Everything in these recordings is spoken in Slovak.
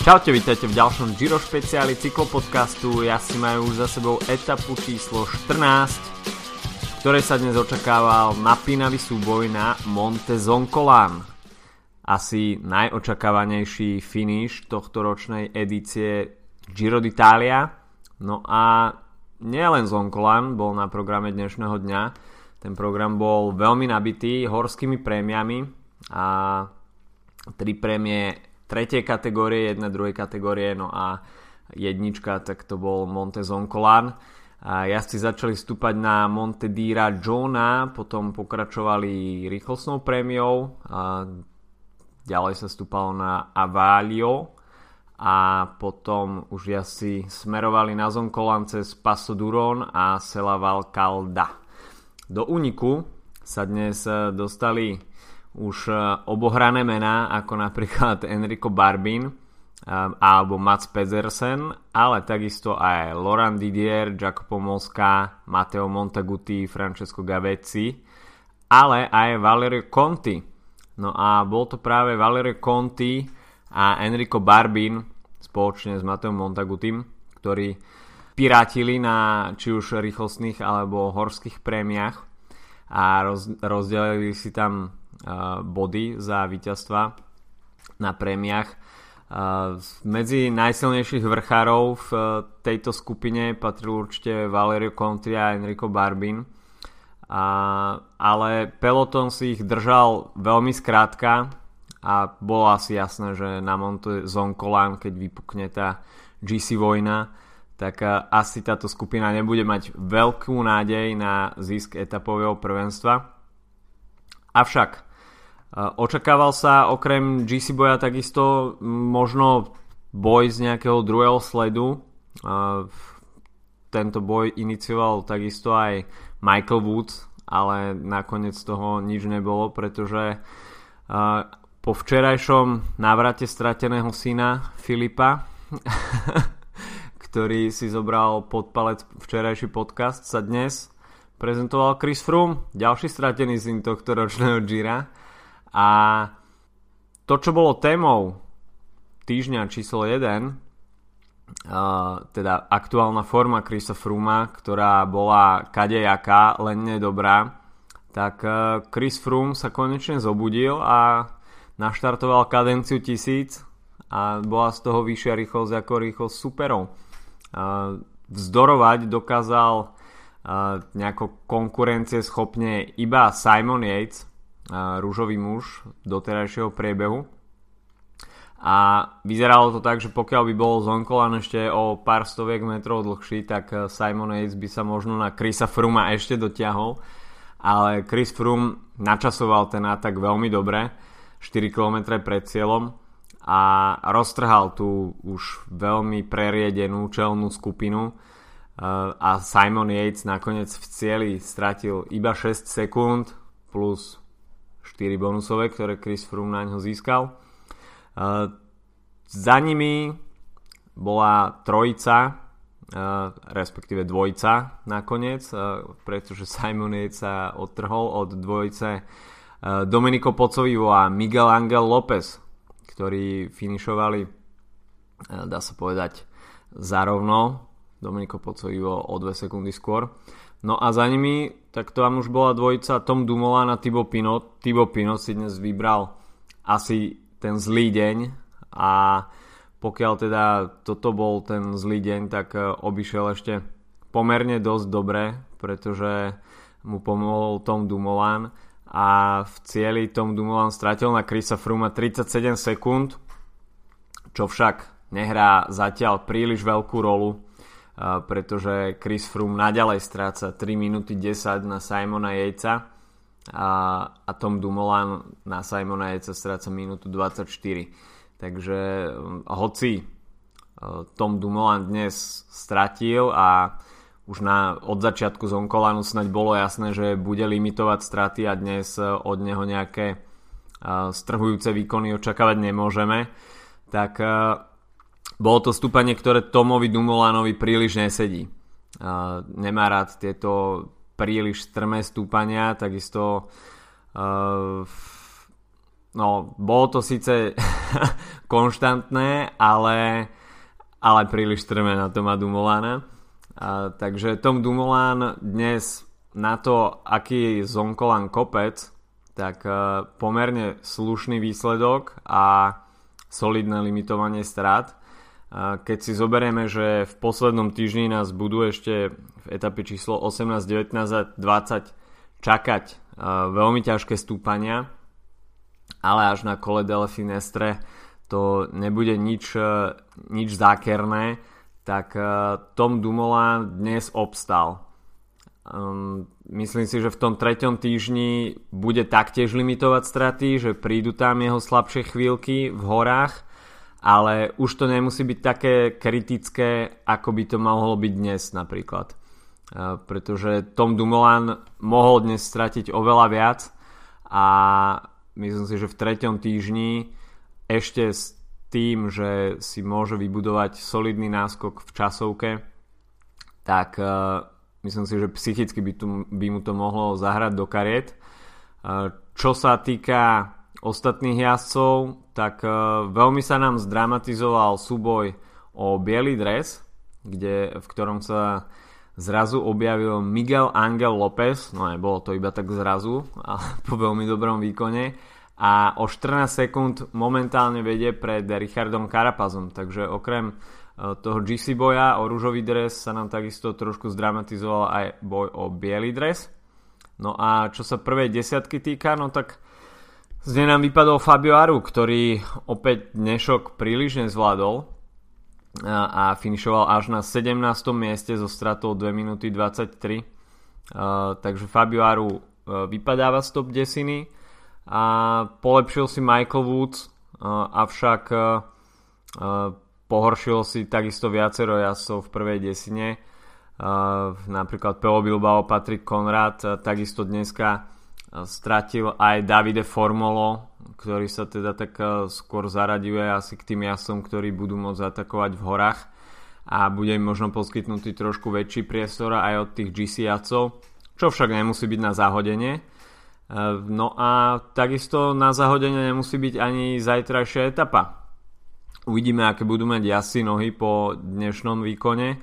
Čaute, vítajte v ďalšom Giro špeciáli cyklopodcastu. Ja si majú už za sebou etapu číslo 14, v ktorej sa dnes očakával napínavý súboj na Monte Zoncolan. Asi najočakávanejší finish tohto ročnej edície Giro d'Italia. No a nielen Zoncolan bol na programe dnešného dňa. Ten program bol veľmi nabitý horskými prémiami a tri prémie tretej kategórie, jedna druhej kategórie, no a jednička, tak to bol Monte Zoncolan. A jazdci začali stúpať na Monte Dira Jona, potom pokračovali rýchlostnou prémiou, a ďalej sa stúpalo na Avalio a potom už jazdci smerovali na Zoncolan cez Passo Duron a Selaval Calda. Do úniku sa dnes dostali už e, obohrané mená ako napríklad Enrico Barbin e, alebo Mats Pedersen, ale takisto aj Laurent Didier, Jacopo Mosca, Matteo Montaguti, Francesco Gavezzi, ale aj Valerio Conti. No a bol to práve Valerio Conti a Enrico Barbin spoločne s Matteom Montagutim, ktorí pirátili na či už rýchlostných alebo horských prémiách a roz, rozdelili si tam body za víťazstva na prémiách. Medzi najsilnejších vrchárov v e, tejto skupine patril určite Valerio Conti a Enrico Barbin. Ale peloton si ich držal veľmi skrátka a bolo asi jasné, že na Monte Zoncolan, keď vypukne tá GC vojna, tak e, asi táto skupina nebude mať veľkú nádej na zisk etapového prvenstva. Avšak Očakával sa okrem GC boja takisto možno boj z nejakého druhého sledu. Tento boj inicioval takisto aj Michael Woods, ale nakoniec toho nič nebolo, pretože po včerajšom návrate strateného syna Filipa, ktorý si zobral pod palec včerajší podcast, sa dnes prezentoval Chris Froome, ďalší stratený syn tohto ročného Gira a to, čo bolo témou týždňa číslo 1, uh, teda aktuálna forma Chrisa Fruma, ktorá bola kadejaká, len nedobrá, tak uh, Chris Froome sa konečne zobudil a naštartoval kadenciu 1000 a bola z toho vyššia rýchlosť ako rýchlosť superov. Uh, vzdorovať dokázal nejako konkurencie schopne iba Simon Yates, rúžový muž doterajšieho priebehu. A vyzeralo to tak, že pokiaľ by bol Zonkolan ešte o pár stoviek metrov dlhší, tak eh, Simon Yates by sa možno na Chrisa Fruma ešte dotiahol. Ale Chris Froome načasoval ten atak veľmi dobre, 4 km pred cieľom a roztrhal tú už veľmi preriedenú čelnú skupinu eh, a Simon Yates nakoniec v cieli stratil iba 6 sekúnd plus 4 bonusové, ktoré Chris Froome na ňo získal. Za nimi bola trojica, respektíve dvojica nakoniec, pretože Simon Yates sa odtrhol od dvojice Domenico Pocovivo a Miguel Angel López, ktorí finišovali, dá sa povedať, zarovno. Domenico Pocovivo o 2 sekundy skôr. No a za nimi, tak to tam už bola dvojica Tom Dumoulin a Thibaut Pinot. Thibaut Pinot si dnes vybral asi ten zlý deň a pokiaľ teda toto bol ten zlý deň, tak e, obišiel ešte pomerne dosť dobre, pretože mu pomohol Tom Dumoulin a v cieli Tom Dumoulin stratil na Chrisa Fruma 37 sekúnd, čo však nehrá zatiaľ príliš veľkú rolu pretože Chris Froome naďalej stráca 3 minúty 10 na Simona Jejca a, a Tom Dumoulin na Simona Jejca stráca minútu 24. Takže um, hoci uh, Tom Dumoulin dnes stratil a už na, od začiatku z Onkolanu snaď bolo jasné, že bude limitovať straty a dnes uh, od neho nejaké uh, strhujúce výkony očakávať nemôžeme, tak bolo to stúpanie, ktoré Tomovi Dumolanovi príliš nesedí. Uh, nemá rád tieto príliš strmé stúpania, takisto uh, no, bolo to síce konštantné, ale, ale príliš strme na Toma Dumolana. A, takže Tom Dumoulin dnes na to, aký je Zonkolan kopec, tak a, pomerne slušný výsledok a solidné limitovanie strát. A, keď si zoberieme, že v poslednom týždni nás budú ešte v etape číslo 18, 19 a 20 čakať veľmi ťažké stúpania, ale až na kole Dele Finestre to nebude nič, nič zákerné tak uh, Tom Dumoulin dnes obstal. Um, myslím si, že v tom treťom týždni bude taktiež limitovať straty, že prídu tam jeho slabšie chvíľky v horách, ale už to nemusí byť také kritické, ako by to mohlo byť dnes napríklad. Uh, pretože Tom Dumoulin mohol dnes stratiť oveľa viac a myslím si, že v treťom týždni ešte tým, že si môže vybudovať solidný náskok v časovke, tak uh, myslím si, že psychicky by, tu, by mu to mohlo zahrať do kariet. Uh, čo sa týka ostatných jazdcov, tak uh, veľmi sa nám zdramatizoval súboj o biely dres, kde, v ktorom sa zrazu objavil Miguel Angel López, no nebolo to iba tak zrazu, ale po veľmi dobrom výkone. A o 14 sekúnd momentálne vedie pred Richardom Carapazom, takže okrem e, toho GC boja o rúžový dres sa nám takisto trošku zdramatizoval aj boj o biely dres. No a čo sa prvej desiatky týka, no tak z nám vypadol Fabio Aru, ktorý opäť dnešok príliš nezvládol a, a finišoval až na 17. mieste so stratou 2 minúty 23. Uh, takže Fabio Aru uh, vypadáva z top desiny a polepšil si Michael Woods, avšak pohoršil si takisto viacero jazdcov v prvej desine. Napríklad Pelo Bilbao, Patrick Conrad, takisto dneska stratil aj Davide Formolo, ktorý sa teda tak skôr zaraďuje asi k tým jasom, ktorí budú môcť atakovať v horách a bude im možno poskytnutý trošku väčší priestor aj od tých GC čo však nemusí byť na zahodenie. Ehm, no a takisto na zahodenie nemusí byť ani zajtrajšia etapa. Uvidíme, aké budú mať jasy nohy po dnešnom výkone.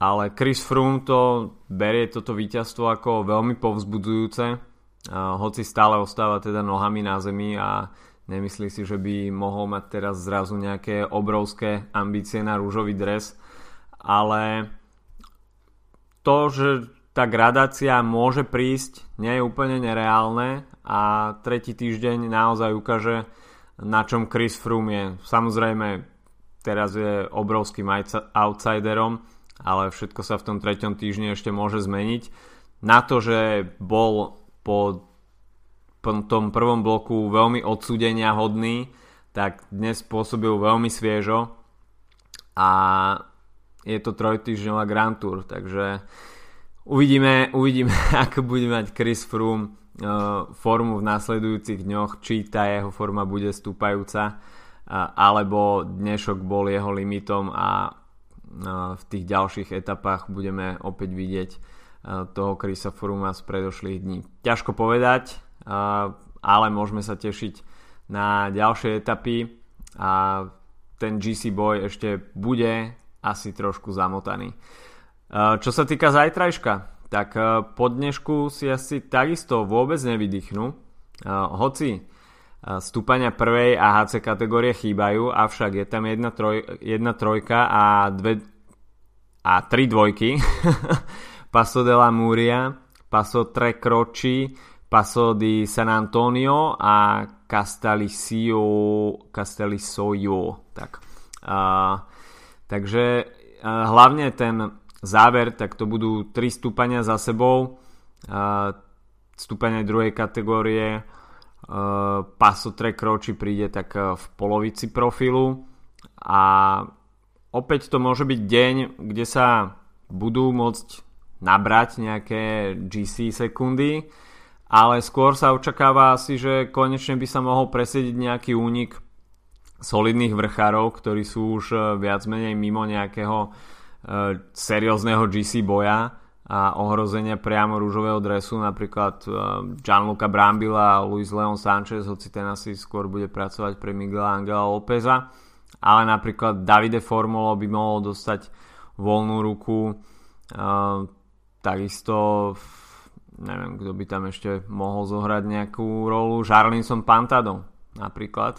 Ale Chris Froome to berie toto víťazstvo ako veľmi povzbudzujúce, hoci stále ostáva teda nohami na zemi a nemyslí si, že by mohol mať teraz zrazu nejaké obrovské ambície na rúžový dres. Ale to, že tá gradácia môže prísť, nie je úplne nereálne a tretí týždeň naozaj ukáže, na čom Chris Froome je. Samozrejme, teraz je obrovským outsiderom, ale všetko sa v tom treťom týždni ešte môže zmeniť. Na to, že bol po, po tom prvom bloku veľmi odsúdenia hodný, tak dnes pôsobil veľmi sviežo a je to trojtýždňová Grand Tour, takže Uvidíme, uvidíme ako bude mať Chris Froome uh, formu v následujúcich dňoch, či tá jeho forma bude stúpajúca, alebo dnešok bol jeho limitom a v tých ďalších etapách budeme opäť vidieť toho Chrisa Frooma z predošlých dní. Ťažko povedať, ale môžeme sa tešiť na ďalšie etapy a ten GC boj ešte bude asi trošku zamotaný. Eh, čo sa týka zajtrajška, tak po dnešku si asi takisto vôbec nevydýchnu. Eh, hoci stúpania prvej a HC kategórie chýbajú, avšak je tam jedna, troj, jedna trojka a, dve, a tri dvojky. Paso de la Muria, Paso Tre Croci, Paso di San Antonio a Castellisio, Castellisoio. Tak. Uh, takže uh, hlavne ten záver, tak to budú 3 stúpania za sebou. Stúpania druhej kategórie Paso Trek Roči príde tak v polovici profilu a opäť to môže byť deň, kde sa budú môcť nabrať nejaké GC sekundy, ale skôr sa očakáva asi, že konečne by sa mohol presediť nejaký únik solidných vrchárov, ktorí sú už viac menej mimo nejakého uh, seriózneho GC boja a ohrozenia priamo rúžového dresu, napríklad Gianluca Brambila a Luis Leon Sanchez, hoci ten asi skôr bude pracovať pre Miguela Angela Lópeza, ale napríklad Davide Formolo by mohol dostať voľnú ruku, takisto neviem, kto by tam ešte mohol zohrať nejakú rolu, Jarlinson Pantado napríklad.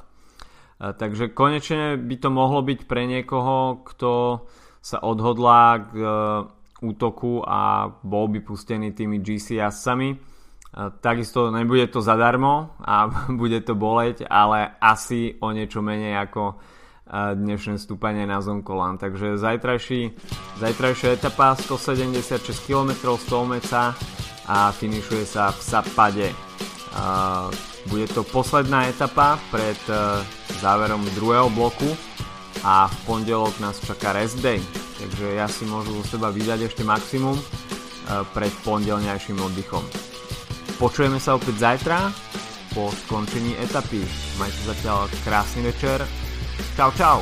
Takže konečne by to mohlo byť pre niekoho, kto sa odhodlá k útoku a bol by pustený tými GC jazdcami. Takisto nebude to zadarmo a bude to boleť, ale asi o niečo menej ako dnešné stúpanie na Zonkolan. Takže zajtrajší, zajtrajšia etapa 176 km 100 meca a finišuje sa v Sapade. Bude to posledná etapa pred záverom druhého bloku a v pondelok nás čaká rest day takže ja si môžu zo seba vydať ešte maximum e, pred pondelňajším oddychom. Počujeme sa opäť zajtra po skončení etapy. Majte zatiaľ krásny večer. Čau čau.